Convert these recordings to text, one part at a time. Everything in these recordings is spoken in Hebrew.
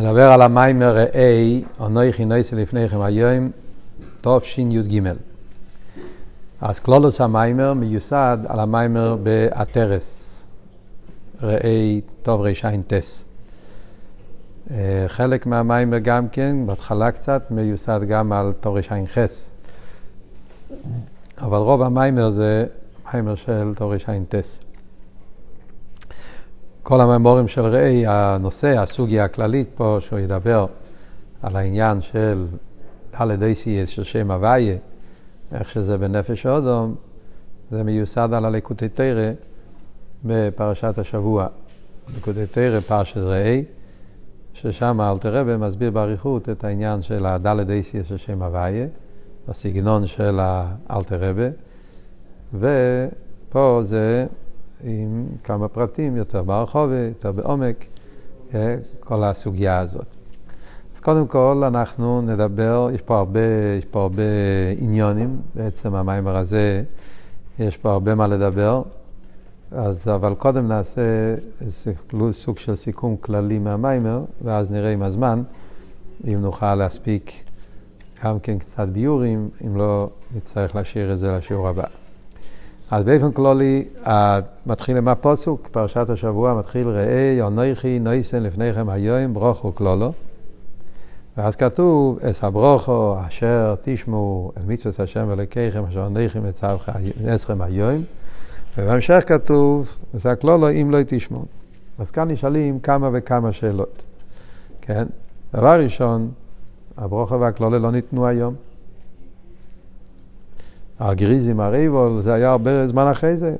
נדבר על המיימר ראה, אנוכי נויסה לפניכם היום, תשי"ג. אז קלולוס המיימר מיוסד על המיימר באתרס, ראה טוב רע"ט. חלק מהמיימר גם כן, בהתחלה קצת, מיוסד גם על תרע"ח. אבל רוב המיימר זה מיימר של תרע"ט. כל הממורים של ראי, הנושא, הסוגיה הכללית פה, שהוא ידבר על העניין של דלת אייסייס של שם הוויה, איך שזה בנפש אודום, זה מיוסד על הליקוטי תרא בפרשת השבוע. ליקוטי תרא פרשת ראי, ששם אלתר רבי מסביר באריכות את העניין של הדלת אייסייס של שם הוויה, הסגנון של האלתר רבי, ופה זה עם כמה פרטים יותר ברחוב, יותר בעומק, אה, כל הסוגיה הזאת. אז קודם כל אנחנו נדבר, יש פה הרבה, יש פה הרבה עניונים, בעצם המיימר הזה, יש פה הרבה מה לדבר, אז, אבל קודם נעשה איזה סוג של סיכום כללי מהמיימר, ואז נראה עם הזמן אם נוכל להספיק גם כן קצת ביורים, אם לא נצטרך להשאיר את זה לשיעור הבא. אז באופן כללי, מתחיל עם הפוסוק, פרשת השבוע מתחיל, ראה אנוכי נויסן לפניכם היום, ברוכו כלולו. ואז כתוב, אס הברוכו אשר תשמעו אל מצוות השם אלוקיכם אשר אנוכי מצווכם היום. ובהמשך כתוב, זה הכלולו אם לא תשמעו. אז כאן נשאלים כמה וכמה שאלות. כן? דבר ראשון, הברוכו והכלולו לא ניתנו היום. הגריזים, הריבול, זה היה הרבה זמן אחרי זה.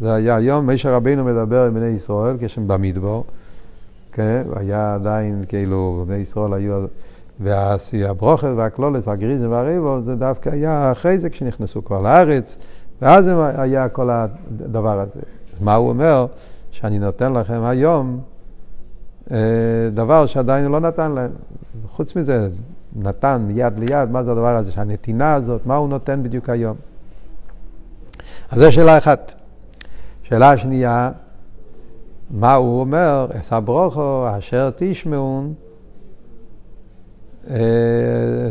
זה היה היום, מישר רבינו מדבר עם בני ישראל כשהם במדבור, כן? היה עדיין, כאילו, בני ישראל היו... והברוכת והקלולת, הגריזם והריבול, זה דווקא היה אחרי זה כשנכנסו כבר לארץ, ואז היה כל הדבר הזה. אז מה הוא אומר? שאני נותן לכם היום אה, דבר שעדיין הוא לא נתן להם. חוץ מזה, נתן מיד ליד, מה זה הדבר הזה, שהנתינה הזאת, מה הוא נותן בדיוק היום. אז זו שאלה אחת. שאלה שנייה, מה הוא אומר, אסא ברוכו, אשר תשמעון,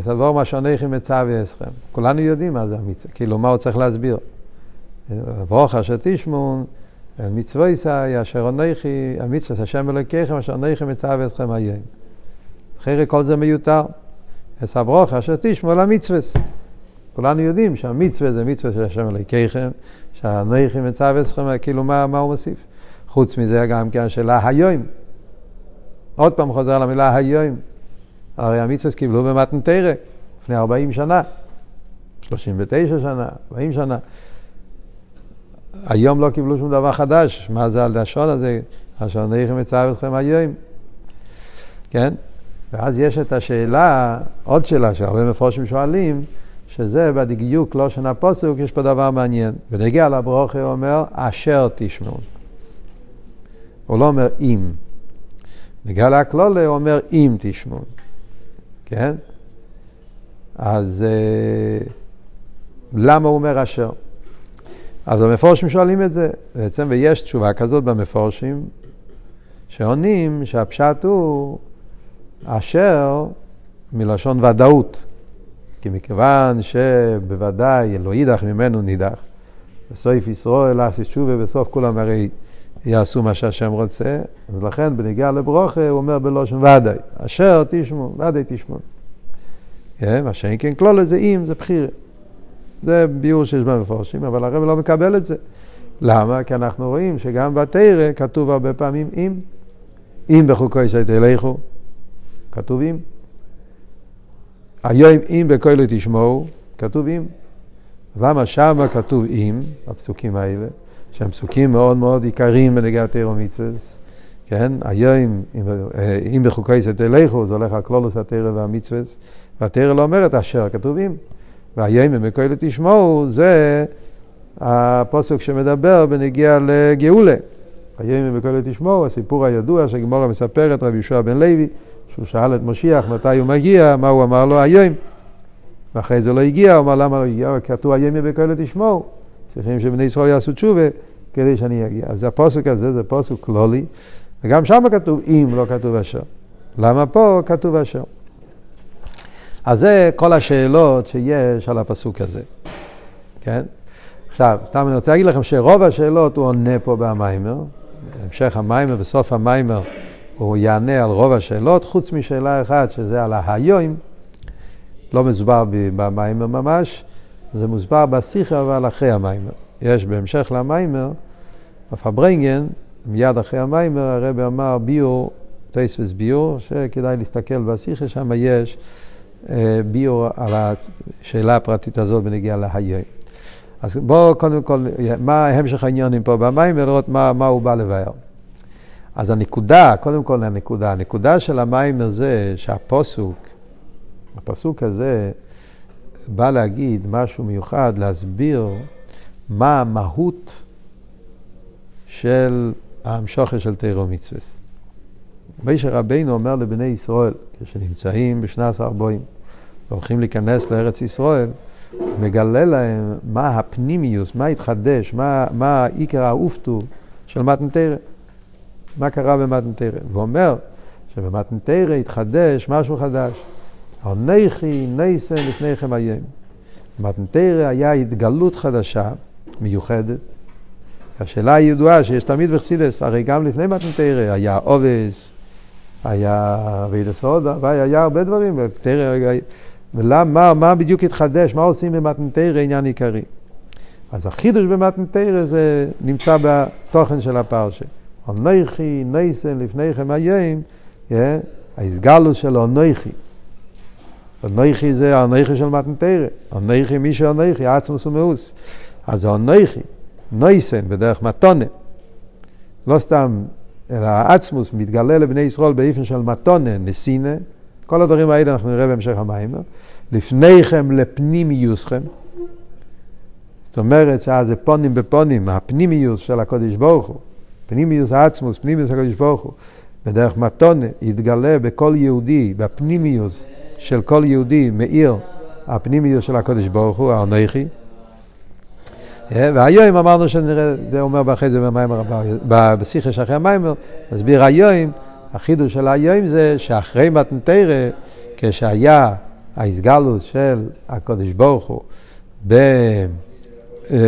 סבור מה שונאיכם מצווה אסכם. כולנו יודעים מה זה המצווה, כאילו מה הוא צריך להסביר. ברוכו אשר תשמעון, מצווה ישאי, אשר אנכי, המצווה השם אלוקיכם, אשר אנכי מצווה אסכם היום. אחרי כל זה מיותר. אס הברוכה אשר תשמעו על המצווה. כולנו יודעים שהמצווה זה מצווה של השם אלוקיכם, שהנכים מצווה אצלכם, כאילו מה, מה הוא מוסיף? חוץ מזה גם כן השאלה היום. עוד פעם חוזר על המילה היום. הרי המצווה קיבלו במתן תרא לפני 40 שנה, 39 שנה, 40 שנה. היום לא קיבלו שום דבר חדש, מה זה הלשון הזה, אשר נכים מצווה אתכם היום. כן? ואז יש את השאלה, עוד שאלה שהרבה מפורשים שואלים, שזה בדיוק לא שנה פוסוק, יש פה דבר מעניין. ונגיע לברוכה הוא אומר, אשר תשמעו. הוא לא אומר אם. נגיע להקלולה הוא אומר אם תשמעו. כן? אז uh, למה הוא אומר אשר? אז המפורשים שואלים את זה, בעצם, ויש תשובה כזאת במפורשים, שעונים שהפשט הוא אשר מלשון ודאות. כי מכיוון שבוודאי לא יידח ממנו נידח, בסוף ישראל אף ישובה, בסוף כולם הרי יעשו מה שהשם רוצה, אז לכן בנגיעה לברוכה הוא אומר בלושן ודאי, אשר תשמעו, ודאי תשמעו. כן, מה שאין כן כלול זה אם, זה בחירה. זה ביור שיש במפורשים, אבל הרב לא מקבל את זה. למה? כי אנחנו רואים שגם בתרא כתוב הרבה פעמים אם. אם בחוקו יסייט אליכו, כתוב אם. היום אם בכל תשמעו, כתוב אם. למה שמה כתוב אם, הפסוקים האלה, שהם פסוקים מאוד מאוד עיקריים בנגיעת תירו מצווה, כן? היום, אם בחוקי סתלכו, זה הולך על כלולוס התרא והמצווה, והתרא לא אומרת אשר, כתוב אם. והיום אם בכל תשמעו, זה הפוסק שמדבר בנגיע לגאולה. אם בכל תשמעו, הסיפור הידוע שגמורה מספרת, רבי יהושע בן לוי, שהוא שאל את משיח מתי הוא מגיע, מה הוא אמר לו היום. ואחרי זה לא הגיע, הוא אמר למה לא הגיע? כתוב היום בכאלה תשמעו. צריכים שבני ישראל יעשו תשובה כדי שאני אגיע. אז הפוסק הזה זה פוסק כלולי, וגם שם כתוב אם, לא כתוב אשר. למה פה כתוב אשר? אז זה כל השאלות שיש על הפסוק הזה, כן? עכשיו, סתם אני רוצה להגיד לכם שרוב השאלות הוא עונה פה במיימר, בהמשך המיימר, בסוף המיימר, הוא יענה על רוב השאלות, חוץ משאלה אחת, שזה על ההיום, לא מסובר במיימר ממש, זה מוסבר בשיחה אבל אחרי המיימר. יש בהמשך למיימר, בפברנגן, מיד אחרי המיימר, הרבי אמר ביור, טייסווס ביור, שכדאי להסתכל בשיחה, שם יש אה, ביור על השאלה הפרטית הזאת בנגיעה להיום. אז בואו קודם כל, מה המשך העניינים פה במים ולראות מה, מה הוא בא לבאר. אז הנקודה, קודם כל הנקודה, הנקודה של המים זה שהפוסוק, הפסוק הזה בא להגיד משהו מיוחד, להסביר מה המהות של המשוכר של תירו מצווה. מישר רבינו אומר לבני ישראל, כשנמצאים בשנת עשר בואים, והולכים להיכנס לארץ ישראל, מגלה להם מה הפנימיוס, מה התחדש, מה, מה עיקר האופטו של מתנתרא. מה קרה במתנתרא. ואומר שבמתנתרא התחדש משהו חדש. עונכי נסן לפניכם היום. במתנתרא היה התגלות חדשה, מיוחדת. השאלה הידועה שיש תמיד בחסידס, הרי גם לפני מתנתרא היה עובס, היה אבידס הודה, והיה הרבה דברים, ולמה, מה בדיוק התחדש, מה עושים במתנתרא עניין עיקרי. אז החידוש במתנתרא זה נמצא בתוכן של הפרשה. אונכי נסן לפניכם היום, ההסגלוס של אונכי. אונכי זה אונכי של מתנתרא. אונכי מי שאונכי, עצמוס ומאוס. אז אונכי, נסן בדרך מתונה. לא סתם, אלא העצמוס מתגלה לבני ישראל באיפן של מתונה, נסינה. כל הדברים האלה אנחנו נראה בהמשך המים. לפניכם לפנימיוסכם. זאת אומרת שאז זה פונים בפונים, הפנימיוס של הקודש ברוך הוא. פנימיוס העצמוס, פנימיוס הקדוש ברוך הוא, בדרך מתונה, יתגלה בכל יהודי, בפנימיוס של כל יהודי, מאיר הפנימיוס של הקודש ברוך הוא, האנכי. אה, והיום אמרנו שנראה, זה אומר אחרי זה במיימר הבא, בשיחה שאחרי המיימר, נסביר היום, החידוש של היום זה שאחרי מתנתרא, כשהיה ההסגלות של הקודש ברוך הוא, אה,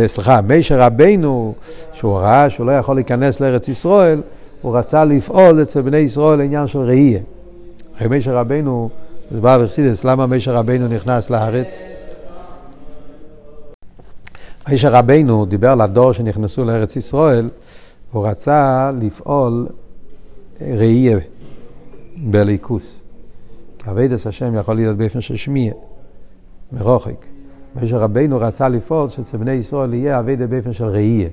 סליחה, מישר רבינו, שהוא ראה שהוא לא יכול להיכנס לארץ ישראל, הוא רצה לפעול אצל בני ישראל לעניין של ראייה. אחרי מישר רבינו, זה בא בחסידס, למה מישר רבינו נכנס לארץ? מישר רבינו דיבר לדור שנכנסו לארץ ישראל, הוא רצה לפעול ראייה בליכוס. כי אבידס השם יכול להיות באופן של שמיע, מרוחק. משה רבינו רצה לפעול שאצל בני ישראל יהיה אביידה באופן של ראייה.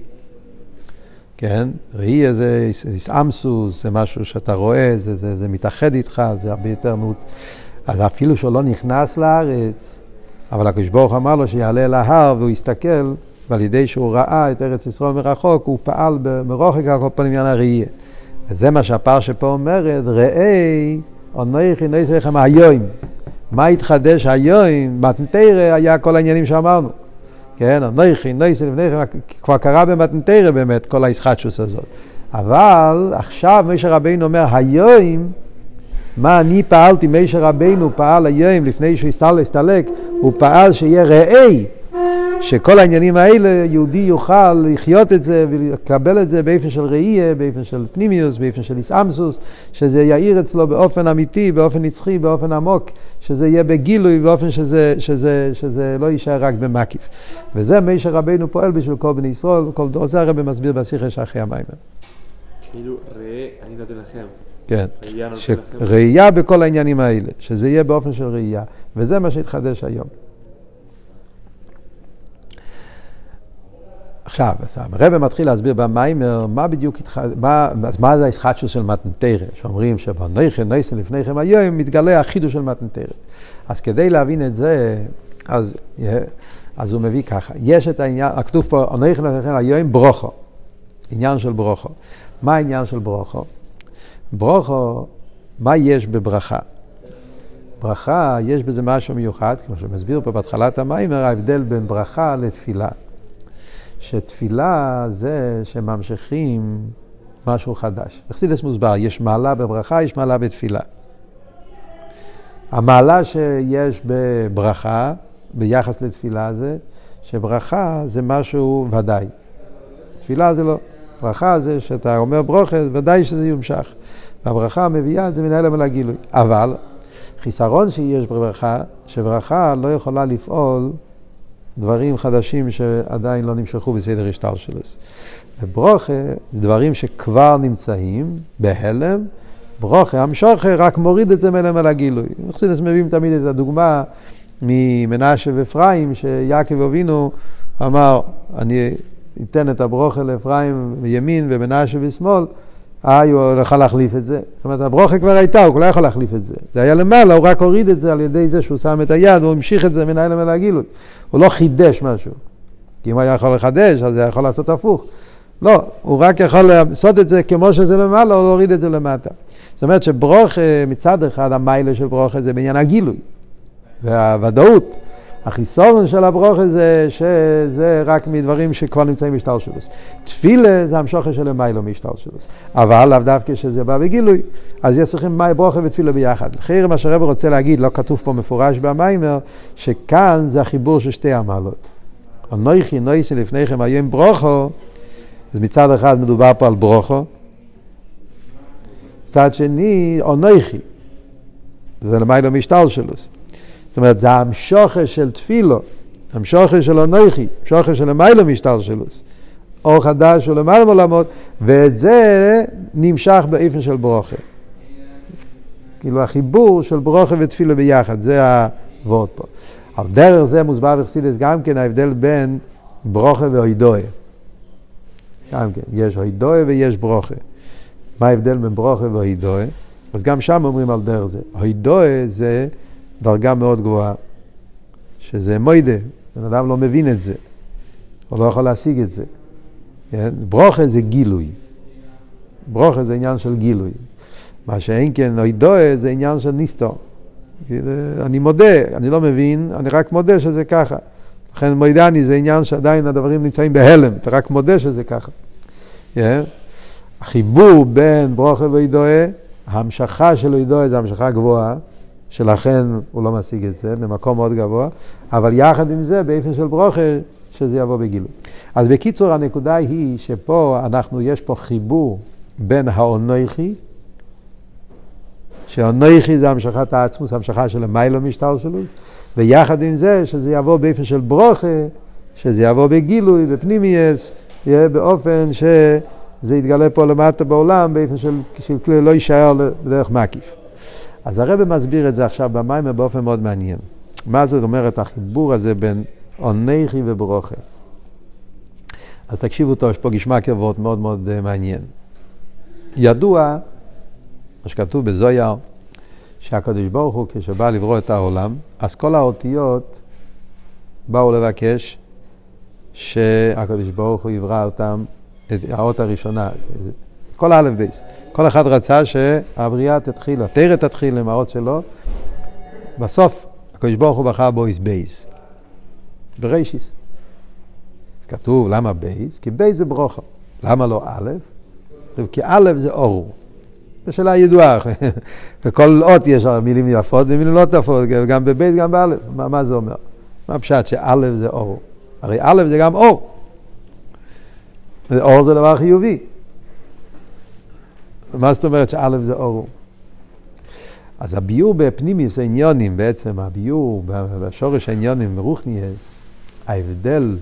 כן? ראייה זה איסאמסוס, זה משהו שאתה רואה, זה, זה, זה מתאחד איתך, זה הרבה יותר מאוד... אז אפילו שהוא לא נכנס לארץ, אבל הקדוש ברוך אמר לו שיעלה אל ההר והוא יסתכל, ועל ידי שהוא ראה את ארץ ישראל מרחוק, הוא פעל מרוחק על כל פנים עניין הראייה. וזה מה שהפרשה פה אומרת, ראי, אונכי נעשה לכם היום. מה התחדש היום? מתנתרא היה כל העניינים שאמרנו. כן, אנכי, נסי לפניכם, כבר קרה במתנתרא באמת כל הישחטשוס הזאת. אבל עכשיו משה רבינו אומר, היום, מה אני פעלתי, משה רבינו פעל היום, לפני שהוא הסתלק, הוא פעל שיהיה ראי. שכל העניינים האלה, יהודי יוכל לחיות את זה ולקבל את זה באופן של ראייה, באופן של פנימיוס, באופן של איסאמסוס, שזה יאיר אצלו באופן אמיתי, באופן נצחי, באופן עמוק, שזה יהיה בגילוי, באופן שזה, שזה, שזה לא יישאר רק במקיף. וזה מי שרבנו פועל בשביל כל בני ישראל, כל דור זה הרבי מסביר בשיחה שאחרי המים. כאילו, ראה, אני נותן לכם. כן, ראייה בכל העניינים האלה, שזה יהיה באופן של ראייה, וזה מה שהתחדש היום. עכשיו, הרב מתחיל להסביר במיימר מה בדיוק, מה, אז מה זה הישחטשוס של מתנתרא, שאומרים שבנכן נסן לפניכם היום מתגלה החידוש של מתנתרא. אז כדי להבין את זה, אז, אז הוא מביא ככה, יש את העניין, הכתוב פה, נכן לפניכם היום ברוכו, עניין של ברוכו. מה העניין של ברוכו? ברוכו, מה יש בברכה? ברכה, יש בזה משהו מיוחד, כמו שמסביר פה בהתחלת המיימר, ההבדל בין ברכה לתפילה. שתפילה זה שממשיכים משהו חדש. בחסידס מוסבר, יש מעלה בברכה, יש מעלה בתפילה. המעלה שיש בברכה, ביחס לתפילה זה, שברכה זה משהו ודאי. תפילה זה לא. ברכה זה שאתה אומר ברוכה, ודאי שזה יומשך. והברכה מביאה את זה מן ההלם אל הגילוי. אבל חיסרון שיש בברכה, שברכה לא יכולה לפעול דברים חדשים שעדיין לא נמשכו בסדר השטר שלו. וברוכה זה דברים שכבר נמצאים בהלם, ברוכה, המשוכה רק מוריד את זה מהלם אל הגילוי. מחסידס מביאים תמיד את הדוגמה ממנשה ואפרים, שיעקב אבינו אמר, אני אתן את הברוכה לאפרים בימין ומנשה בשמאל, אה, הוא הולך להחליף את זה. זאת אומרת, הברוכה כבר הייתה, הוא לא יכול להחליף את זה. זה היה למעלה, הוא רק הוריד את זה על ידי זה שהוא שם את היד, הוא המשיך את זה מן האלם אל הגילוי. הוא לא חידש משהו. כי אם הוא היה יכול לחדש, אז הוא היה יכול לעשות הפוך. לא, הוא רק יכול לעשות את זה כמו שזה למעלה, או להוריד את זה למטה. זאת אומרת שברוכה, מצד אחד, המיילה של ברוכה זה בעניין הגילוי. והוודאות. החיסורון של הברוכה זה שזה רק מדברים שכבר נמצאים משטלשלוס. תפילה זה המשוכר של המיילו משטלשלוס. אבל לאו דווקא שזה בא בגילוי, אז יש צריכים מי ברוכה ותפילה ביחד. לכן מה שהרב רוצה להגיד, לא כתוב פה מפורש במיימר, שכאן זה החיבור של שתי המעלות. אנוכי נויסי לפניכם היום ברוכו, אז מצד אחד מדובר פה על ברוכו, מצד שני אנוכי, זה למיילו משטלשלוס. זאת אומרת, זה המשוכר של תפילו, המשוכר של אנוכי, המשוכר של המיילו משטר שלוס. אור חדש ולמעלה מעולמות, ואת זה נמשך באופן של ברוכה. כאילו החיבור של ברוכה ותפילה ביחד, זה הוורד פה. על דרך זה מוסבר בחסידס גם כן ההבדל בין ברוכה ואוידואה. גם כן, יש אוידואה ויש ברוכה. מה ההבדל בין ברוכה ואוידואה? אז גם שם אומרים על דרך זה. אוידואה זה דרגה מאוד גבוהה, שזה מוידה, בן אדם לא מבין את זה, הוא לא יכול להשיג את זה. כן? ברוכה זה גילוי. ברוכה זה עניין של גילוי. מה שאין כן אוידואה זה עניין של ניסטור. אני מודה, אני לא מבין, אני רק מודה שזה ככה. לכן מוידני זה עניין שעדיין הדברים נמצאים בהלם, אתה רק מודה שזה ככה. Yeah. החיבור בין ברוכה ואידואה, ההמשכה של אידואה זה המשכה גבוהה, שלכן הוא לא משיג את זה, במקום מאוד גבוה, אבל יחד עם זה, באופן של ברוכה, שזה יבוא בגילוי. אז בקיצור, הנקודה היא שפה אנחנו, יש פה חיבור בין האונויכי, שאונויכי זה המשכת העצמוס, המשכה של המיילו שלוס, ויחד עם זה, שזה יבוא באופן של ברוכה, שזה יבוא בגילוי, בפנימייס, יהיה באופן שזה יתגלה פה למטה בעולם, באופן של, של לא יישאר בדרך מקיף. אז הרב מסביר את זה עכשיו במיימר באופן מאוד מעניין. מה זאת אומרת החיבור הזה בין עונכי וברוכה? אז תקשיבו טוב, יש פה גשמע קרבות מאוד מאוד uh, מעניין. ידוע, מה שכתוב בזוהר, שהקדוש ברוך הוא, כשבא לברוא את העולם, אז כל האותיות באו לבקש שהקדוש ברוך הוא יברא אותם, את האות הראשונה, כל האלף בייס. כל אחד רצה שהבריאה תתחיל, התורה תתחיל האות שלו. בסוף, הקדוש ברוך הוא בחר באויס בייס. ברישיס. אז כתוב, למה בייס? כי בייס זה ברוכו. למה לא א'? כי א' זה אור. זו שאלה ידועה. בכל אות יש מילים יפות ומילים לא יפות, גם בבית, גם באלף. מה, מה זה אומר? מה הפשט שא' זה אור? הרי א' זה גם אור. אור זה דבר חיובי. מה זאת אומרת שא' זה אור? אז הביור בפנימיוס העניונים, בעצם הביור בשורש העניונים ברוכניאס, ההבדל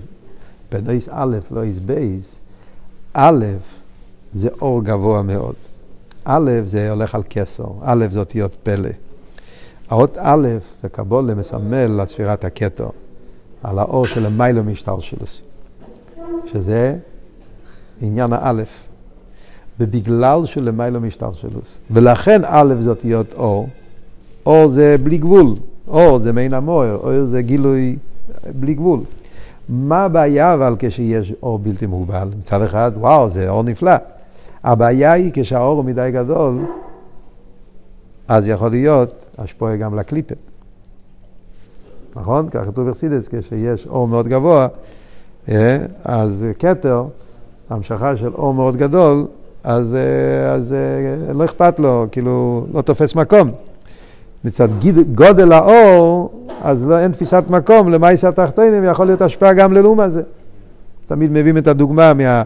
בין אייס א' לא אייס בייס, א' זה אור גבוה מאוד. א' זה הולך על כסר, א' זה אותיות פלא. האות א' בקבולה מסמל לספירת הכתר, על האור של המיילו משטר שלו, שזה עניין האלף. ובגלל שלמיילו משתלשלוס. ולכן א' זה אותיות אור, אור זה בלי גבול, אור זה מעין המוער, אור זה גילוי בלי גבול. מה הבעיה אבל כשיש אור בלתי מוגבל? מצד אחד, וואו, זה אור נפלא. הבעיה היא כשהאור הוא מדי גדול, אז יכול להיות השפועה גם לקליפר. נכון? כך כתוב בחסידס, כשיש אור מאוד גבוה, אה, אז כתר, המשכה של אור מאוד גדול, אז, אה, אז אה, לא אכפת לו, כאילו, לא תופס מקום. מצד גודל האור, אז לא, אין תפיסת מקום למאיס התחתונים, יכול להיות השפעה גם ללאום הזה. תמיד מביאים את הדוגמה מה...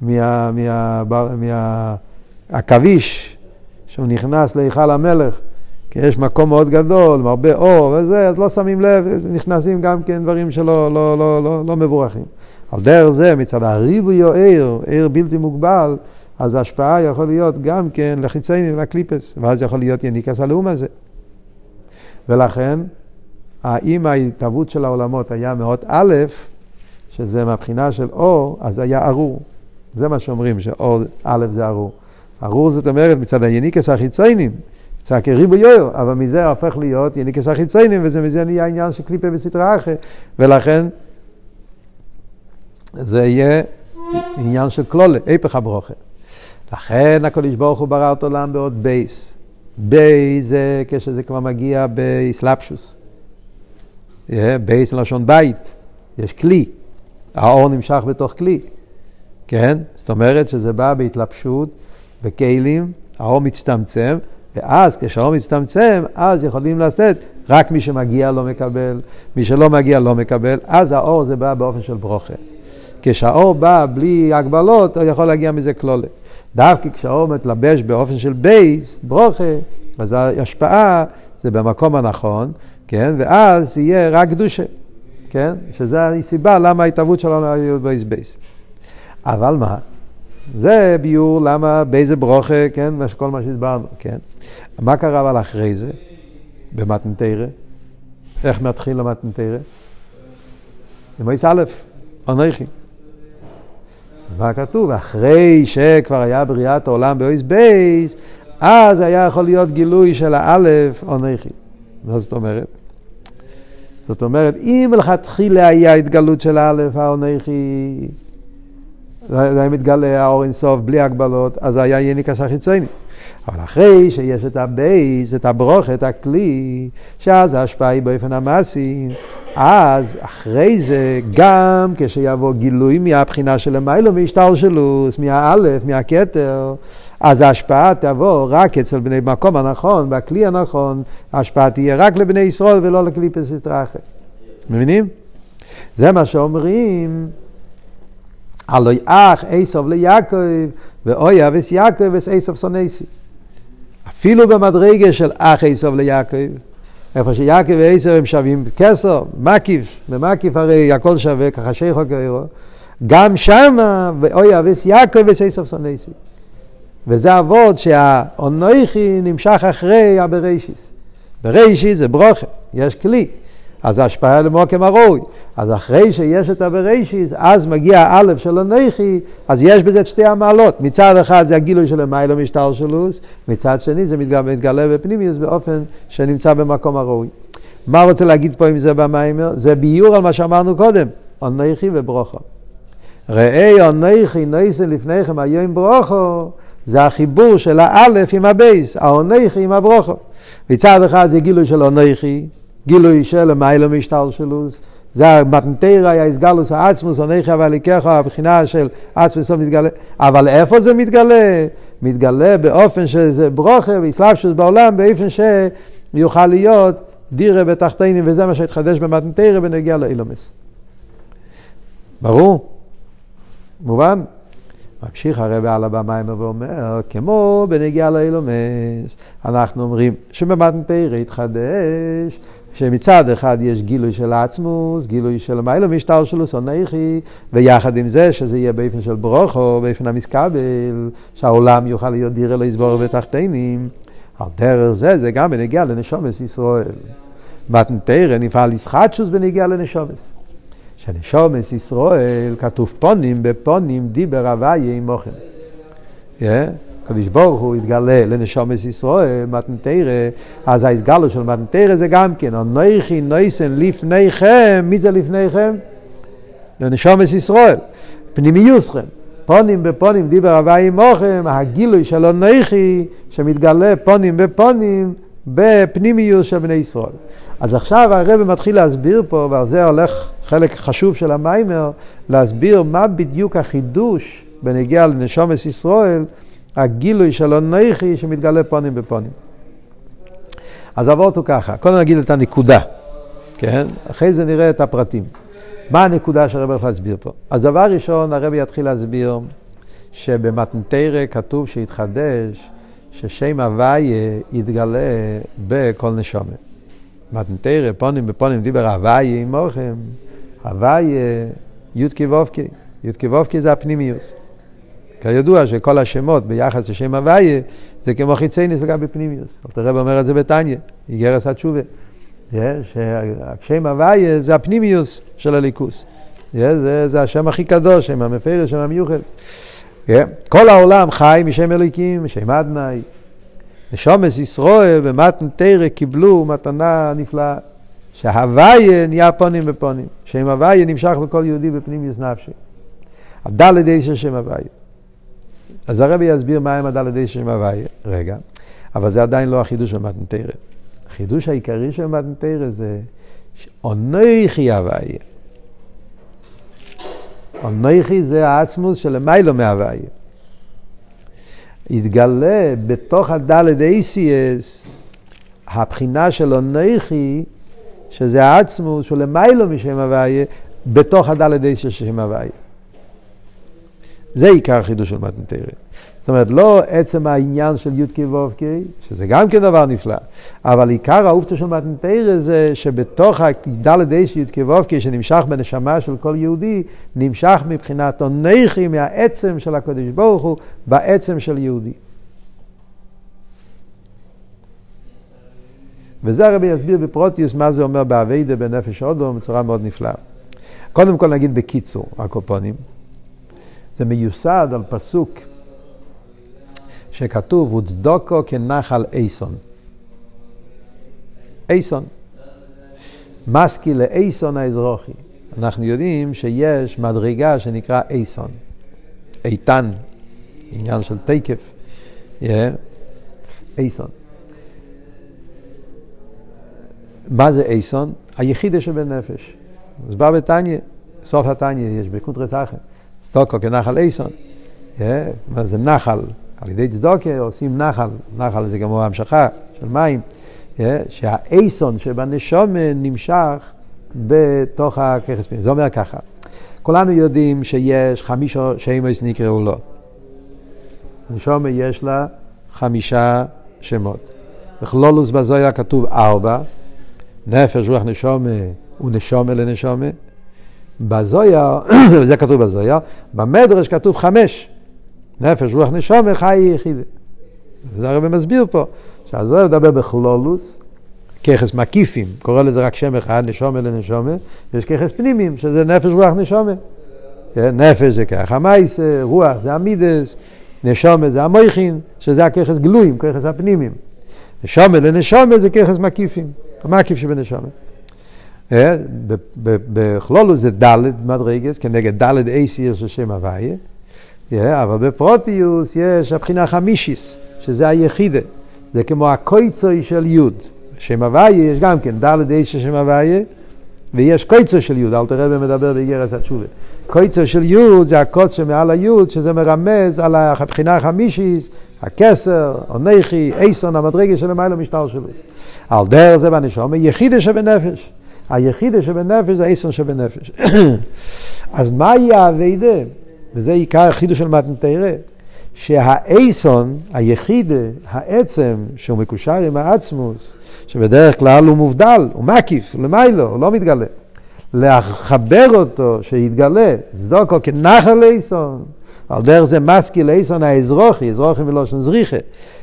מה... מה... מה... מה... עכביש, שהוא נכנס להיכל המלך, כי יש מקום מאוד גדול, עם הרבה אור וזה, אז לא שמים לב, נכנסים גם כן דברים שלא לא, לא, לא, לא מבורכים. על דרך זה, מצד הריבוי או עיר, עיר בלתי מוגבל, אז ההשפעה יכול להיות גם כן לחיציינים, לקליפס, ואז יכול להיות יניקס הלאום הזה. ולכן, אם ההתהוות של העולמות היה מאוד א', שזה מהבחינה של אור, אז היה ארור. זה מה שאומרים, שאור א' זה ארור. ארור זאת אומרת מצד היניקס החיציינים, מצד כריבו יויר, אבל מזה הופך להיות יניקס החיציינים, ומזה נהיה עניין של קליפה בסטרה אחרת, ולכן זה יהיה עניין של קלולה, היפך הברוכה. לכן הקדוש ברוך הוא ברא את עולם באות בייס. בייס זה כשזה כבר מגיע בהסלבשוס. בייס מלשון בית, יש כלי. האור נמשך בתוך כלי, כן? זאת אומרת שזה בא בהתלבשות, בכלים, האור מצטמצם, ואז כשהאור מצטמצם, אז יכולים לעשות, רק מי שמגיע לא מקבל, מי שלא מגיע לא מקבל, אז האור זה בא באופן של ברוכה. כשהאור בא בלי הגבלות, הוא יכול להגיע מזה קלולה. דווקא כשהאור מתלבש באופן של בייס, ברוכה, אז ההשפעה זה במקום הנכון, כן? ואז יהיה רק קדושה, כן? שזו הסיבה למה ההתהוות שלנו היה באויס בייס. אבל מה? זה ביאור למה בייס זה ברוכה, כן? כל מה שהסברנו, כן? מה קרה אבל אחרי זה, במתנתרא? איך מתחיל המתנתרא? במועץ א', אנכי. מה כתוב? אחרי שכבר היה בריאת העולם באויס בייס, אז היה יכול להיות גילוי של האלף אנכי. מה זאת אומרת? זאת אומרת, אם מלכתחילה היה התגלות של האלף האנכי, זה היה מתגלה האור אינסוף בלי הגבלות, אז היה יניקס החיצוני. אבל אחרי שיש את הבייס, את הברוך, את הכלי, שאז ההשפעה היא באופן המעשי, אז אחרי זה, גם כשיבוא גילוי מהבחינה של המיילו, מהשתלשלוס, מהאלף, מהכתר, אז ההשפעה תבוא רק אצל בני מקום הנכון, בכלי הנכון, ההשפעה תהיה רק לבני ישראל ולא לכלי פסיסטרחה. מבינים? זה מה שאומרים. הלוי אח עשב ליעקב, ואוי אבס יעקב אס עשב סונסי. אפילו במדרגה של אח עשב ליעקב, איפה שיעקב ועשב הם שווים כסר, מקיף, במקיף הרי הכל שווה, ככה שייכו כאירו, גם שמה, ואוי אבס יעקב אס עשב סונסי. וזה אבות שהאונויכי נמשך אחרי הברישיס. ברישיס זה ברוכה, יש כלי. אז ההשפעה למקום הראוי. אז אחרי שיש את הבראשיס, אז מגיע האלף של אנכי, אז יש בזה את שתי המעלות. מצד אחד זה הגילוי של למיילו מהשתלשלוס, מצד שני זה מתגלה, מתגלה בפנימיוס באופן שנמצא במקום הראוי. מה רוצה להגיד פה עם זה במיימר? זה ביאור על מה שאמרנו קודם, אנכי וברוכו. ראה אנכי נויסן לפניכם היום ברוכו, זה החיבור של האלף עם הבייס, האנכי עם הברוכו. מצד אחד זה גילוי של עונכי, גילוי של מיילא משתלשלוס, זה המתנתרא היה הסגלוס העצמוס, עונך והליקח, הבחינה של עצמוס לא מתגלה. אבל איפה זה מתגלה? מתגלה באופן שזה ברוכה ואסלאפשוס בעולם, באופן שיוכל להיות דירה בתחתינים, וזה מה שהתחדש במתנתרא בנגיע לאילומס. ברור? מובן? ממשיך הרב על הבמה ואומר, כמו בנגיע לאילומס, אנחנו אומרים שבמתנתרא התחדש שמצד אחד יש גילוי של העצמוס, גילוי של מיילו משטר שלו סונכי, ויחד עם זה שזה יהיה באופן של ברוכו, באופן המסקבל, שהעולם יוכל להיות דירה יסבור בתחתינים. על דרך זה, זה גם בנגיע לנשומס ישראל. מתנתרא נפעל ישחטשוס בנגיע לנשומס. שנשומס ישראל כתוב פונים בפונים דיבר הוויה עמוכם. Yeah. הקדוש ברוך הוא יתגלה לנשומס ישראל, מתנתרא, אז ההסגלו של מתנתרא זה גם כן, אנוכי נויסן לפניכם, מי זה לפניכם? לנשומס ישראל, פנימיוסכם. פונים בפונים דיבר הווי עמוכם, הגילוי של אנוכי שמתגלה פונים בפונים בפנימיוס של בני ישראל. אז עכשיו הרב מתחיל להסביר פה, ועל זה הולך חלק חשוב של המיימר, להסביר מה בדיוק החידוש בנגיע לנשומס ישראל הגילוי של הנכי שמתגלה פונים בפונים. אז עבוד הוא ככה, קודם נגיד את הנקודה, כן? אחרי זה נראה את הפרטים. מה הנקודה שהרב הולך להסביר פה? אז דבר ראשון, הרב יתחיל להסביר שבמתנתרא כתוב שהתחדש ששם הוויה יתגלה בכל נשומת. מתנתרא, פונים בפונים דיבר הוויה עמוכם, הוויה יודקי וובקי, יודקי וובקי זה הפנימיוס. כידוע שכל השמות ביחס לשם הוויה זה כמו חיצייניס לגבי פנימיוס. הרב אומר את זה בתניא, איגרס התשובה. שהשם הוויה זה הפנימיוס של הליכוס. זה, זה השם הכי קדוש, שם המפרש, שם המיוחד. כל העולם חי משם אליקים, משם אדנאי. נשומס ישראל במתן תרא קיבלו מתנה נפלאה. שהוויה נהיה פונים בפונים. שם הוויה נמשך לכל יהודי בפנימיוס נפשי. הדלת איסר שם הוויה. אז הרבי יסביר מה הם הדלת איסר שם הוויה. רגע. אבל זה עדיין לא החידוש של מתן תרא. החידוש העיקרי של מתן תרא זה שאונכי הוויה. אונכי זה העצמוס של מיילו מהוויה. יתגלה בתוך הדלת אייסיאס הבחינה של אונכי, שזה העצמוס של מיילו משם הוויה, בתוך הדלת אייסיאס של שם הוויה. זה עיקר החידוש של מתנתרא. זאת אומרת, לא עצם העניין של י"ק ו"ק, שזה גם כן דבר נפלא, אבל עיקר האופטו של מתנתרא זה שבתוך הדלת של י"ק ו"ק, שנמשך בנשמה של כל יהודי, נמשך מבחינת עונכי מהעצם של הקדוש ברוך הוא, בעצם של יהודי. וזה הרבי יסביר בפרוטיוס מה זה אומר באביידה בנפש אודו בצורה מאוד נפלאה. קודם כל נגיד בקיצור, הקופונים. זה מיוסד על פסוק שכתוב, וצדוקו כנחל אייסון. אייסון. מסקי לאייסון האזרוחי. אנחנו יודעים שיש מדרגה שנקרא אייסון. איתן, עניין של תקף. Yeah. אייסון. מה זה אייסון? היחידה שבנפש. אז בא בתניא, סוף התניא, יש בקונטרס אחר. צדוקו כנחל אייסון. מה זה נחל? על ידי צדוקה עושים נחל, נחל זה כמו המשכה של מים, שהאייסון שבנשום נמשך בתוך הככס פנימי. זה אומר ככה, כולנו יודעים שיש חמישה שמות נקראו לו. נשומה יש לה חמישה שמות. בכלולוס בזויה כתוב ארבע, נפש, רוח נשומה ונשומה לנשומה. בזויה, זה כתוב בזויה, במדרש כתוב חמש. נפש, רוח, נשום, חי יחיד. זה הרב מסביר פה, שהזוהר מדבר בכלולוס, ככס מקיפים, קורא לזה רק שם אחד, נשומה לנשומה, ויש ככס פנימיים, שזה נפש, רוח, נשומה. כן, נפש זה ככה מייסה, רוח זה המידס, נשומה זה המויכין, שזה הככס גלויים, ככס הפנימיים. נשומה לנשומה זה ככס מקיפים, המקיף שבנשומה. אה, בכלולוס זה ד' מדרגס, כנגד ד' אייסיר של שם הוויה. Yeah, אבל בפרוטיוס יש הבחינה חמישיס, שזה היחידה. זה כמו הקויצוי של יוד. שם הוויה יש גם כן, דלת אייס של שם הוויה, ויש קויצוי של יוד, אל תראה ומדבר באיגרס התשובה. קויצוי של יוד זה הקוץ שמעל היוד, שזה מרמז על הבחינה החמישיס, הכסר, עונכי, אייסון, המדרגה של המילה משטר שלו. על דרך זה בנשום, יחידה שבנפש. היחידה שבנפש זה אייסון שבנפש. אז מה יהיה אביידה? וזה עיקר החידוש של מתנתרא, שהאייסון, היחיד, העצם, שהוא מקושר עם העצמוס, שבדרך כלל הוא מובדל, הוא מקיף, למיילו, הוא לא מתגלה. לחבר אותו, שיתגלה, צדוקו כנחל אייסון, על דרך זה משכיל אייסון האזרוחי, אזרוחי מלושן זריחה,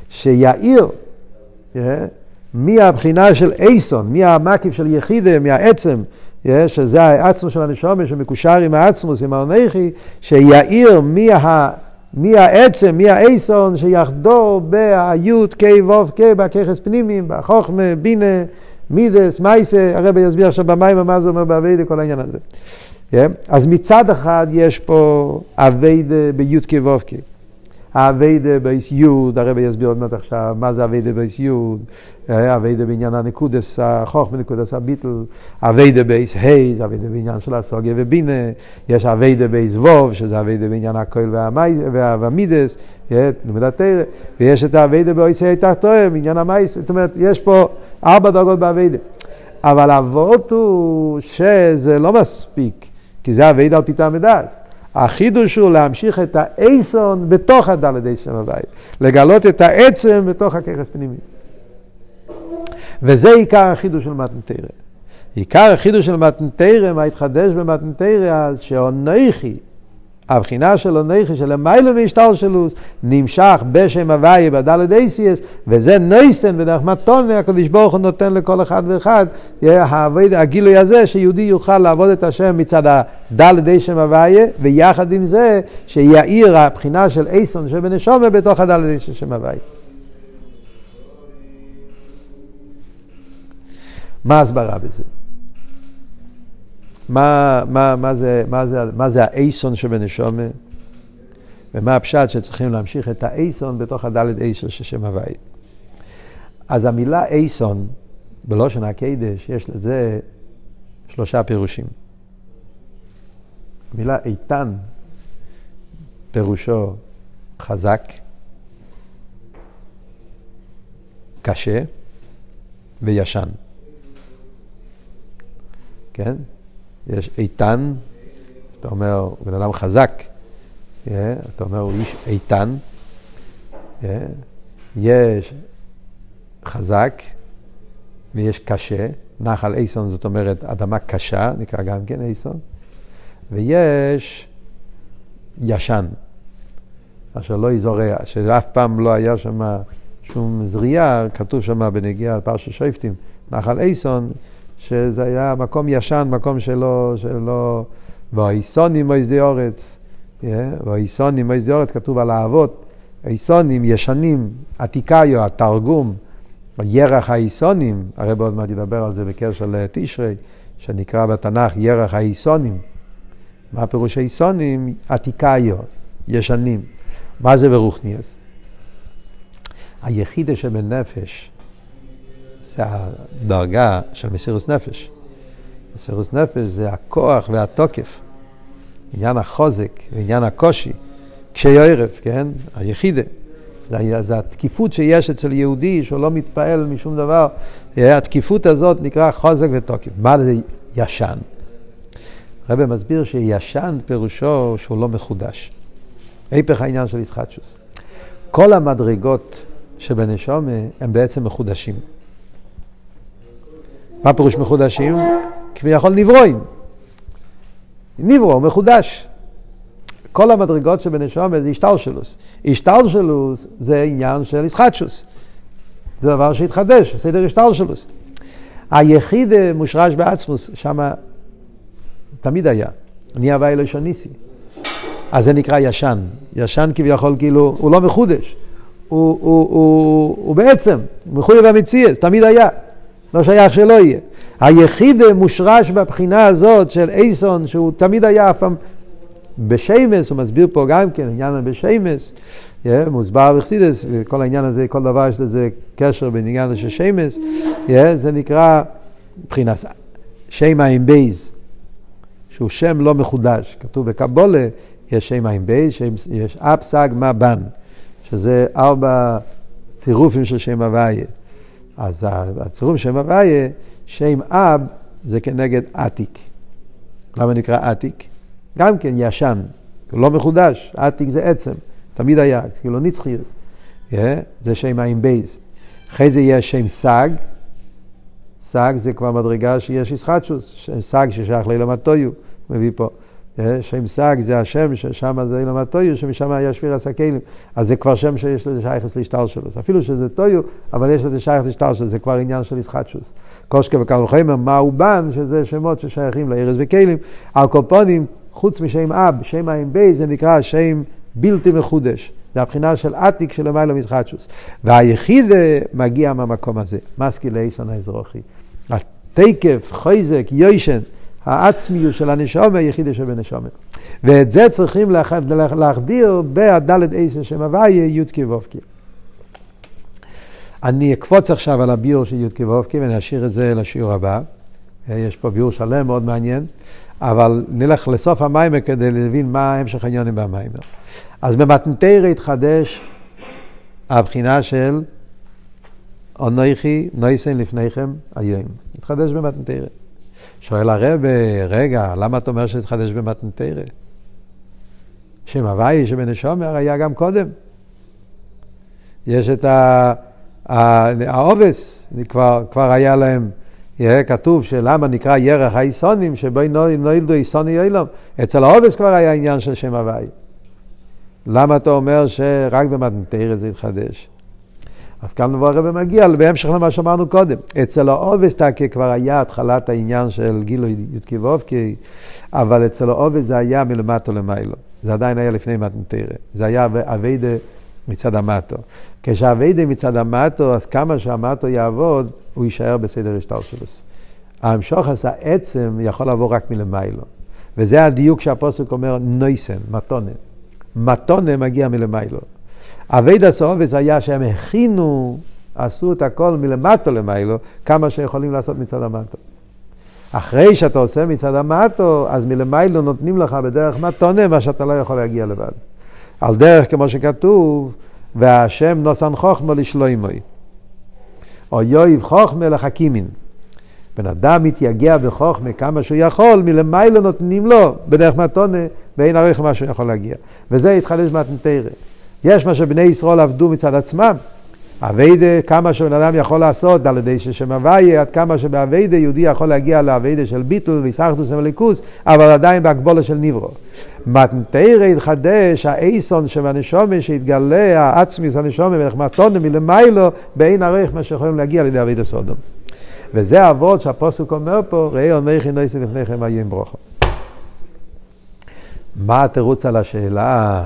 שיאיר, yeah, מי הבחינה של אייסון, מי המקיף של יחידה, מהעצם, שזה העצמות של הנשמה שמקושר עם העצמות, עם האנכי, שיאיר מי, ה, מהעצם, מהאיתן, שיחדור ביוד קי ווב קי, בכוחות פנימיים, בחוכמה, בינה, מידות, מעשה, הרבי יסביר עכשיו במים מה זה אומר בעבודה, כל העניין הזה. Yeah. אז מצד אחד יש פה עבודה ביוד קי ווב קי. העבודה באות יוד, הרבי יסביר עוד מעט עכשיו מה זה עבודה באות יוד, עבודה בעניין הנקודת החוכמה, נקודת הביטול, עבודה באות ה' עבודה בעניין של הסוגיה ובינה, יש עבודה באות וו, שזה עבודה בעניין הקול והמידות, לימוד התורה, ויש את העבודה באות ה' תתאה, עניין המעשה, זאת אומרת, יש פה ארבע דרגות בעבודה. אבל העבודה הוא שזה לא מספיק, כי זה עבודה על פי טעם ודעת. החידוש הוא להמשיך את האיתן בתוך הדלת שם הבית, לגלות את העצם בתוך הכרס פנימי. וזה עיקר החידוש של מתנתרא. עיקר החידוש של מתנתרא, מה התחדש במתנתרא, אז שאונכי, הבחינה של אונכי, של המיילא והשתלשלוס, נמשך בשם הוויה בדלת אייסיאס, וזה נייסן ודרך מתון, הקדוש ברוך הוא נותן לכל אחד ואחד, הגילוי הזה שיהודי יוכל לעבוד את השם מצד הדלת אייסם הוויה, ויחד עם זה שיאיר הבחינה של אייסון שבנשומה בתוך הדלת אייסם שם הוויה. מה ההסברה בזה? מה, מה, מה, זה, מה, זה, מה זה האייסון שבנשומה? ומה הפשט שצריכים להמשיך את האייסון בתוך הדלת אייסון של שם הוואי. אז המילה אייסון, בלושן הקדש, יש לזה שלושה פירושים. המילה איתן, פירושו חזק, קשה וישן. כן? יש איתן, אתה אומר, בן אדם חזק, yeah, אתה אומר, הוא איש איתן, yeah, יש חזק ויש קשה, נחל אייסון זאת אומרת אדמה קשה, נקרא גם כן אייסון, ויש ישן, אשר לא יזורע, שאף פעם לא היה שם שום זריעה, כתוב שם בנגיעה על פרשת שויפטים, נחל אייסון, שזה היה מקום ישן, מקום שלא, שלא, והאיסונים מויסדי אורץ, והאיסונים מויסדי אורץ כתוב על האבות, האיסונים ישנים, עתיקאיו, התרגום, ירח האיסונים, הרב עוד מעט ידבר על זה בקשר לתשרי, שנקרא בתנ"ך ירח האיסונים. מה פירוש האיסונים? עתיקאיו, ישנים. מה זה ברוכניאס? היחידה שבנפש, זה הדרגה של מסירוס נפש. מסירוס נפש זה הכוח והתוקף, עניין החוזק ועניין הקושי, קשי ערב, כן? היחידה. זה, זה התקיפות שיש אצל יהודי שהוא לא מתפעל משום דבר. התקיפות הזאת נקרא חוזק ותוקף. מה זה ישן? הרב מסביר שישן פירושו שהוא לא מחודש. היפך העניין של ישחטשוס. כל המדרגות שבנשומה הם בעצם מחודשים. מה פירוש מחודשים? כביכול נברואים. נברו, מחודש. כל המדרגות שבנשומה זה השתלשלוס. השתלשלוס זה עניין של ישחטשוס. זה דבר שהתחדש, סדר השתלשלוס. היחיד מושרש בעצמוס, שם תמיד היה. אני הווה אלוהי שניסי. אז זה נקרא ישן. ישן כביכול כאילו, הוא לא מחודש. הוא, הוא, הוא, הוא בעצם, מחויב המציאות, תמיד היה. לא שייך שלא יהיה. היחידה מושרשת בבחינה הזאת של איתן, שהוא תמיד היה אף פעם בשמות, הוא מסביר פה גם כן, עניין בשמות, yeah, מוסבר בחסידות, וכל העניין הזה, כל דבר יש לזה קשר בין עניין של שמות, yeah, זה נקרא מבחינת שם ע"ב, שהוא שם לא מחודש. כתוב בקבלה, יש שם ע"ב, יש ע"ב, סג, מה, בן, שזה ארבע צירופים של שם הוויה. אז הצירוף שם הוויה, שם ע"ב זה כנגד עתיק. למה נקרא עתיק? גם כן ישן, לא מחודש, עתיק זה עצם, תמיד היה, כאילו נצחי, yeah, זה שם ע"ב. אחרי זה יש שם סג, סג זה כבר מדרגה שיש התחדשות, סג ששייך לעולם התוהו, מביא פה. שם סג זה השם ששם זה אילם הטויו, שמשם היה שפיר הסקלים. אז זה כבר שם שיש לזה שייכס להשתל שלו. אפילו שזה טויו, אבל יש לזה שייכס להשתל שלו, זה כבר עניין של ישחטשוס. קושקה וקל וחמר, מהו בן, שזה שמות ששייכים לארז וכלים. על קופונים, חוץ משם אב, שם האם בי, זה נקרא שם בלתי מחודש. זה הבחינה של עתיק של למעלה מתחדשוס. והיחיד מגיע מהמקום הזה, מסקי לאיסון האזרוחי. התקף, חויזק, יוישן, העצמיות של הנשומה, יחידה שבנשומה. ואת זה צריכים להחדיר בהדלת עשר שם הוויה, יודקי וובקי. אני אקפוץ עכשיו על הביור של וובקי ואני אשאיר את זה לשיעור הבא. יש פה ביור שלם מאוד מעניין, אבל נלך לסוף המיימר כדי להבין מה המשך העניונים במיימר. אז במתנתרא התחדש הבחינה של אונכי נויסן לפניכם היום. התחדש במתנתרא. שואל הרב, רגע, למה אתה אומר שזה התחדש במתנתרא? שם הוואי שבנשומר היה גם קודם. יש את העובס, כבר, כבר היה להם, כתוב שלמה נקרא ירח האיסונים, שבו נולדו איסוני אילום. אצל העובס כבר היה עניין של שם הוואי. למה אתה אומר שרק במתנתרא זה התחדש? אז כאן נבוא הרב מגיע בהמשך למה שאמרנו קודם. אצל העובס תקה כבר היה התחלת העניין של גילוי י"ק ו"ק, אבל אצל העובס זה היה מלמטו למיילו. זה עדיין היה לפני מתנתרא. זה היה אביידה מצד המטו. כשאביידה מצד המטו, אז כמה שהמטו יעבוד, הוא יישאר בסדר השטלשלוס. המשוחס העצם יכול לבוא רק מלמיילו. וזה הדיוק שהפוסק אומר נויסן, מתונה. מתונה מגיע מלמיילו. אביידה סאובס היה שהם הכינו, עשו את הכל מלמטו למיילו, כמה שיכולים לעשות מצד המטו. אחרי שאתה עושה מצד המטו, אז מלמיילו נותנים לך בדרך מתונה מה שאתה לא יכול להגיע לבד. על דרך, כמו שכתוב, והשם נוסן חוכמו לשלוימוי. או יויב חוכמה לחכימין. בן אדם מתייגע בחוכמה כמה שהוא יכול, מלמיילו נותנים לו בדרך מתונה, ואין ערך מה שהוא יכול להגיע. וזה התחדש מתנתרא. יש מה שבני ישראל עבדו מצד עצמם. אביידה, כמה שבן אדם יכול לעשות, על ידי ששם הוויה, עד כמה שבאביידה יהודי יכול להגיע לאביידה של ביטול ויסחטוס וליכוס, אבל עדיין בהגבולה של ניברו. מתנתרא התחדש האייסון שבנשומה שהתגלה העצמיוס הנשומה ולחמתונה מלמיילו באין ערך מה שיכולים להגיע על ידי אביידה סודום. וזה אבות שהפוסק אומר פה, ראי עונכי נויסי לפניכם היו עם ברוכו. מה התירוץ על השאלה?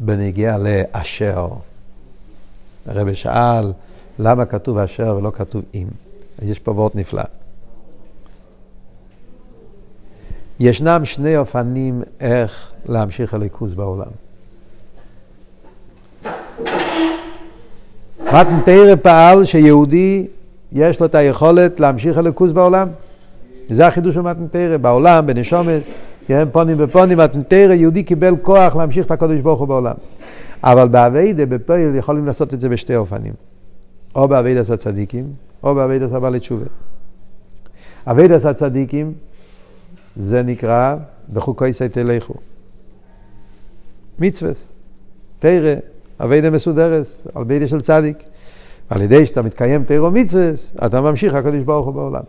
בנגיע לאשר. הרב שאל, למה כתוב אשר ולא כתוב אם? יש פה וורט נפלא. ישנם שני אופנים איך להמשיך הליכוז בעולם. מתן תורה פעל שיהודי יש לו את היכולת להמשיך אלוקות בעולם. זה החידוש של מתן תורה, בעולם, בנשמות, כן, פנים בפנים, מתן תורה, יהודי קיבל כוח להמשיך את הקדוש ברוך הוא בעולם. אבל בעבודה, בפועל, יכולים לעשות את זה בשתי אופנים. או בעבודת הצדיקים, או בעבודת הבעלי תשובה. עבודת הצדיקים, זה נקרא בחוקותי תלכו. מצווה, תרא, אביידה מסודרת, על ביידה של צדיק. על ידי שאתה מתקיים תירו מצווה, אתה ממשיך הקדוש ברוך הוא בעולם.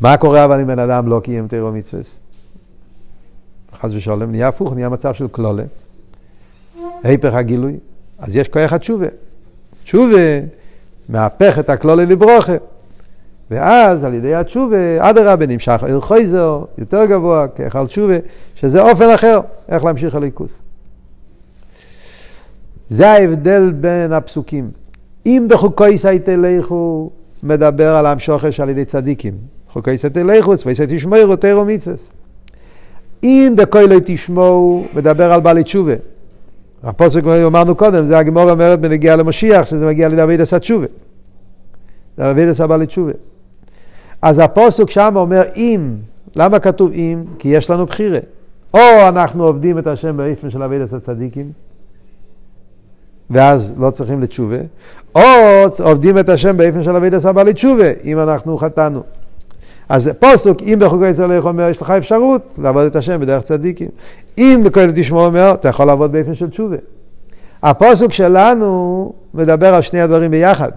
מה קורה אבל אם בן אדם לא קיים תירו מצווה? חס ושלום, נהיה הפוך, נהיה מצב של כלולה. היפך הגילוי, אז יש כוח התשובה. תשובה מהפך את הכלולה לברוכה. ואז על ידי התשובה, אדרבה נמשך אל חויזר, יותר גבוה, כאחד תשובה, שזה אופן אחר, איך להמשיך אלוקות. זה ההבדל בין הפסוקים. אם בחוקותי תלכו מדבר על ההמשכה ש על ידי צדיקים, בחוקותי תלכו, מצוותי תשמרו, תורה ומצוות. אם בקולי תשמעו, מדבר על בעלי תשובה. הפסוק אמרנו קודם, זה הגמרא אומרת בנגיעה למשיח, שזה מגיע לידי עבודת התשובה. זה עבודת הבעלי תשובה. אז הפוסק שם אומר אם, למה כתוב אם? כי יש לנו בחירה. או אנחנו עובדים את השם באיפן של אבידס הצדיקים, ואז לא צריכים לתשובה, או עובדים את השם באיפן של אבידס הבעלי תשובה, אם אנחנו חטאנו. אז פוסוק, אם בחוקי ישראל אומר, יש לך אפשרות לעבוד את השם בדרך צדיקים. אם בכהן תשמעו אומר, אתה יכול לעבוד באופן של תשובה. הפוסוק שלנו מדבר על שני הדברים ביחד.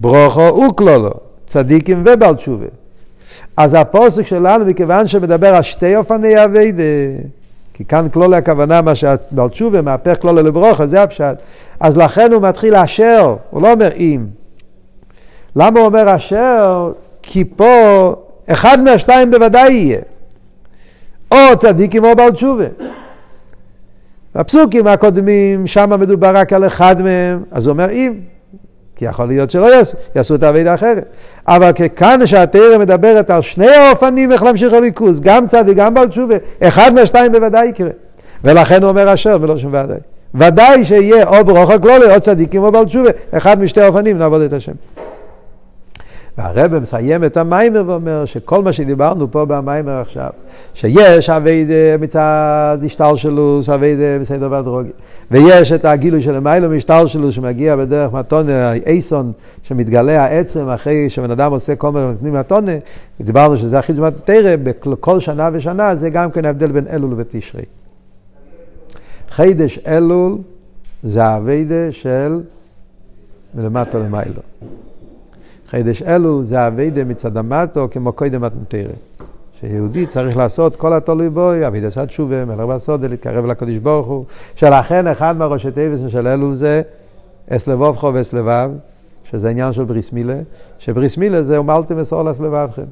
ברוכו וכלולו, צדיקים ובעל תשובה. אז הפוסק שלנו, מכיוון שמדבר על שתי אופני אביידה, כי כאן כלולה הכוונה מה שבעל תשובה מהפך כלולה לברוכו, זה הפשט, אז לכן הוא מתחיל לאשר, הוא לא אומר אם. למה הוא אומר אשר? כי פה אחד מהשתיים בוודאי יהיה. או צדיקים או בעל תשובה. הפסוקים הקודמים, שם מדובר רק על אחד מהם, אז הוא אומר אם. כי יכול להיות שלא יעשו, יעשו את העבידה האחרת. אבל כאן שהתרא מדברת על שני האופנים איך להמשיך הליכוז, גם צדיק, גם בעל תשובה, אחד מהשתיים בוודאי יקרה. ולכן הוא אומר אשר ולא שום ודאי. ודאי שיהיה או ברוך הכלולי או צדיקים או בעל תשובה, אחד משתי האופנים נעבוד את השם. והרב מסיים את המיימר ואומר שכל מה שדיברנו פה במיימר עכשיו, שיש אביידה מצד השתלשלוס, אביידה בסדר והדרוגי, ויש את הגילוי של המיילו משתלשלוס שמגיע בדרך מתונה, אייסון, שמתגלה העצם אחרי שבן אדם עושה כל מיני נותנים מתונה, דיברנו שזה הכי דומה תרא, בכל שנה ושנה זה גם כן ההבדל בין אלול ותשרי. חידש אלול זה האביידה של מלמטה למיילו. חידש אלול זה אביידה מצד המטו כמו קודם מתנתרא. שיהודי צריך לעשות כל התלוי בו, אבידה עשה תשובה, מלך בסודה, להתקרב לקדוש ברוך הוא, שלכן אחד מהראשי תיבות של אלול זה את לבבך ואת לבב, שזה עניין של ברית מילה, שברית מילה זה ומלתם את ערלת לבבכם.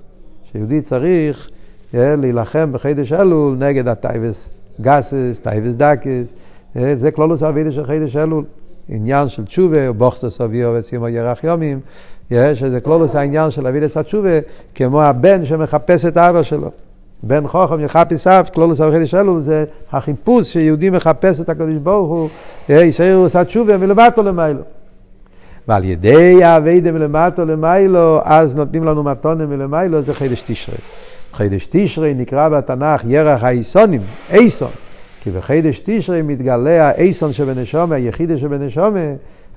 שיהודי צריך אה, להילחם בחודש אלול נגד הטייבס גסס, טייבס דקס, אה, זה כללות עבודה של חודש אלול. עניין של תשובה, ובכתה את אביה ואת אמה ירח ימים, שזה כללות העניין של עבודת התשובה, כמו הבן שמחפש את האבא שלו. בן חוכם יחפש אב, כלולוס אבי שלו, זה החיפוש שיהודי מחפש את הקדוש ברוך הוא, יסיירו עשה תשובה מלמטו למיילו. ועל ידי האביידה מלמטו למיילו, אז נותנים לנו מתונה מלמיילו, זה חידש תשרי. חידש תשרי נקרא בתנ"ך ירח האיסונים, אייסון. כי בחידש תשרי מתגלה האייסון שבנשומה, היחידה שבנשומה,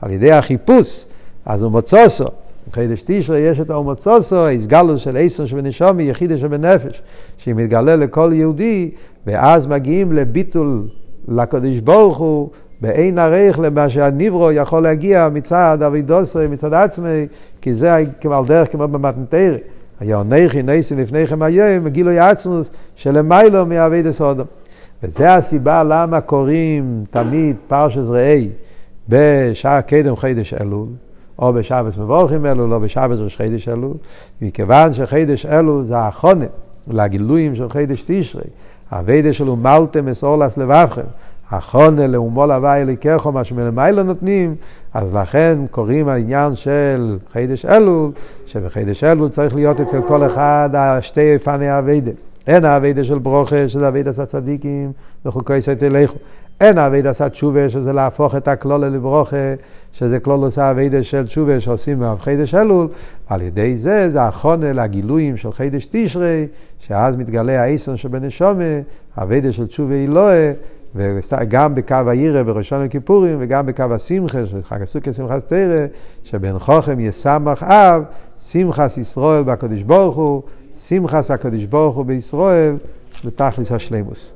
על ידי החיפוש, אז הוא מוצוסו. בחידש תשרי יש את האומוצוסו, ההסגלוס של אייסון שבנשומי, יחידה שבנפש, שהיא מתגלה לכל יהודי, ואז מגיעים לביטול לקדוש ברוך הוא, באין ערך למה שהניברו יכול להגיע מצד אבידוסי, מצד עצמי, כי זה על דרך כמו במתנתרא. היה נכי נסי לפניכם היום, גילוי עצמוס שלמיילו מאבידס אודום. וזה הסיבה למה קוראים תמיד פרשס ראי בשעה קדם חידש אלול, או בשבס מבורכים אלול, או בשבס ראש חידש אלול, מכיוון שחידש אלול זה החונה לגילויים של חידש תשרי, הווידה שלו מלתם אסורלס לבבכם, החונה לאומו להווי אליקךו, מה שמלמיילו נותנים, אז לכן קוראים העניין של חידש אלול, שבחידש אלול צריך להיות אצל כל אחד שתי פני הווידה. אין האביידה של ברוכה, שזה אביידה של צדיקים, וחוקי סייטי לכו. אין האביידה של תשובה, שזה להפוך את הכלולה לברוכה, שזה כלולוס האביידה של תשובה שעושים מהחידש אלול, ועל ידי זה, זה החונה לגילויים של חידש תשרי, שאז מתגלה האיסון שבנשומה, האביידה של תשובה אילואה, וגם בקו העירה בראשון הכיפורים, וגם בקו השמחה, חג הסוכי שמחת תרא, שבן חוכם יסמך אב, שמחס ישראל בקדוש ברוך הוא, שמחס הקדוש ברוך הוא בישראל בתכלס השלימוס.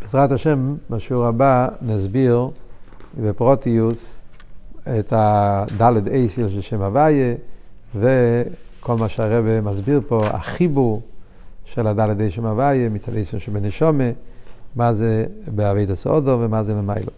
בעזרת השם, בשיעור הבא נסביר בפרוטיוס את הדלת אייסיל של שם הוויה וכל מה שהרבא מסביר פה, החיבור של הדלת אייסיל שם הוויה מצד אייסיל שבנשומה, מה זה בעביד הסעודו ומה זה למיילו.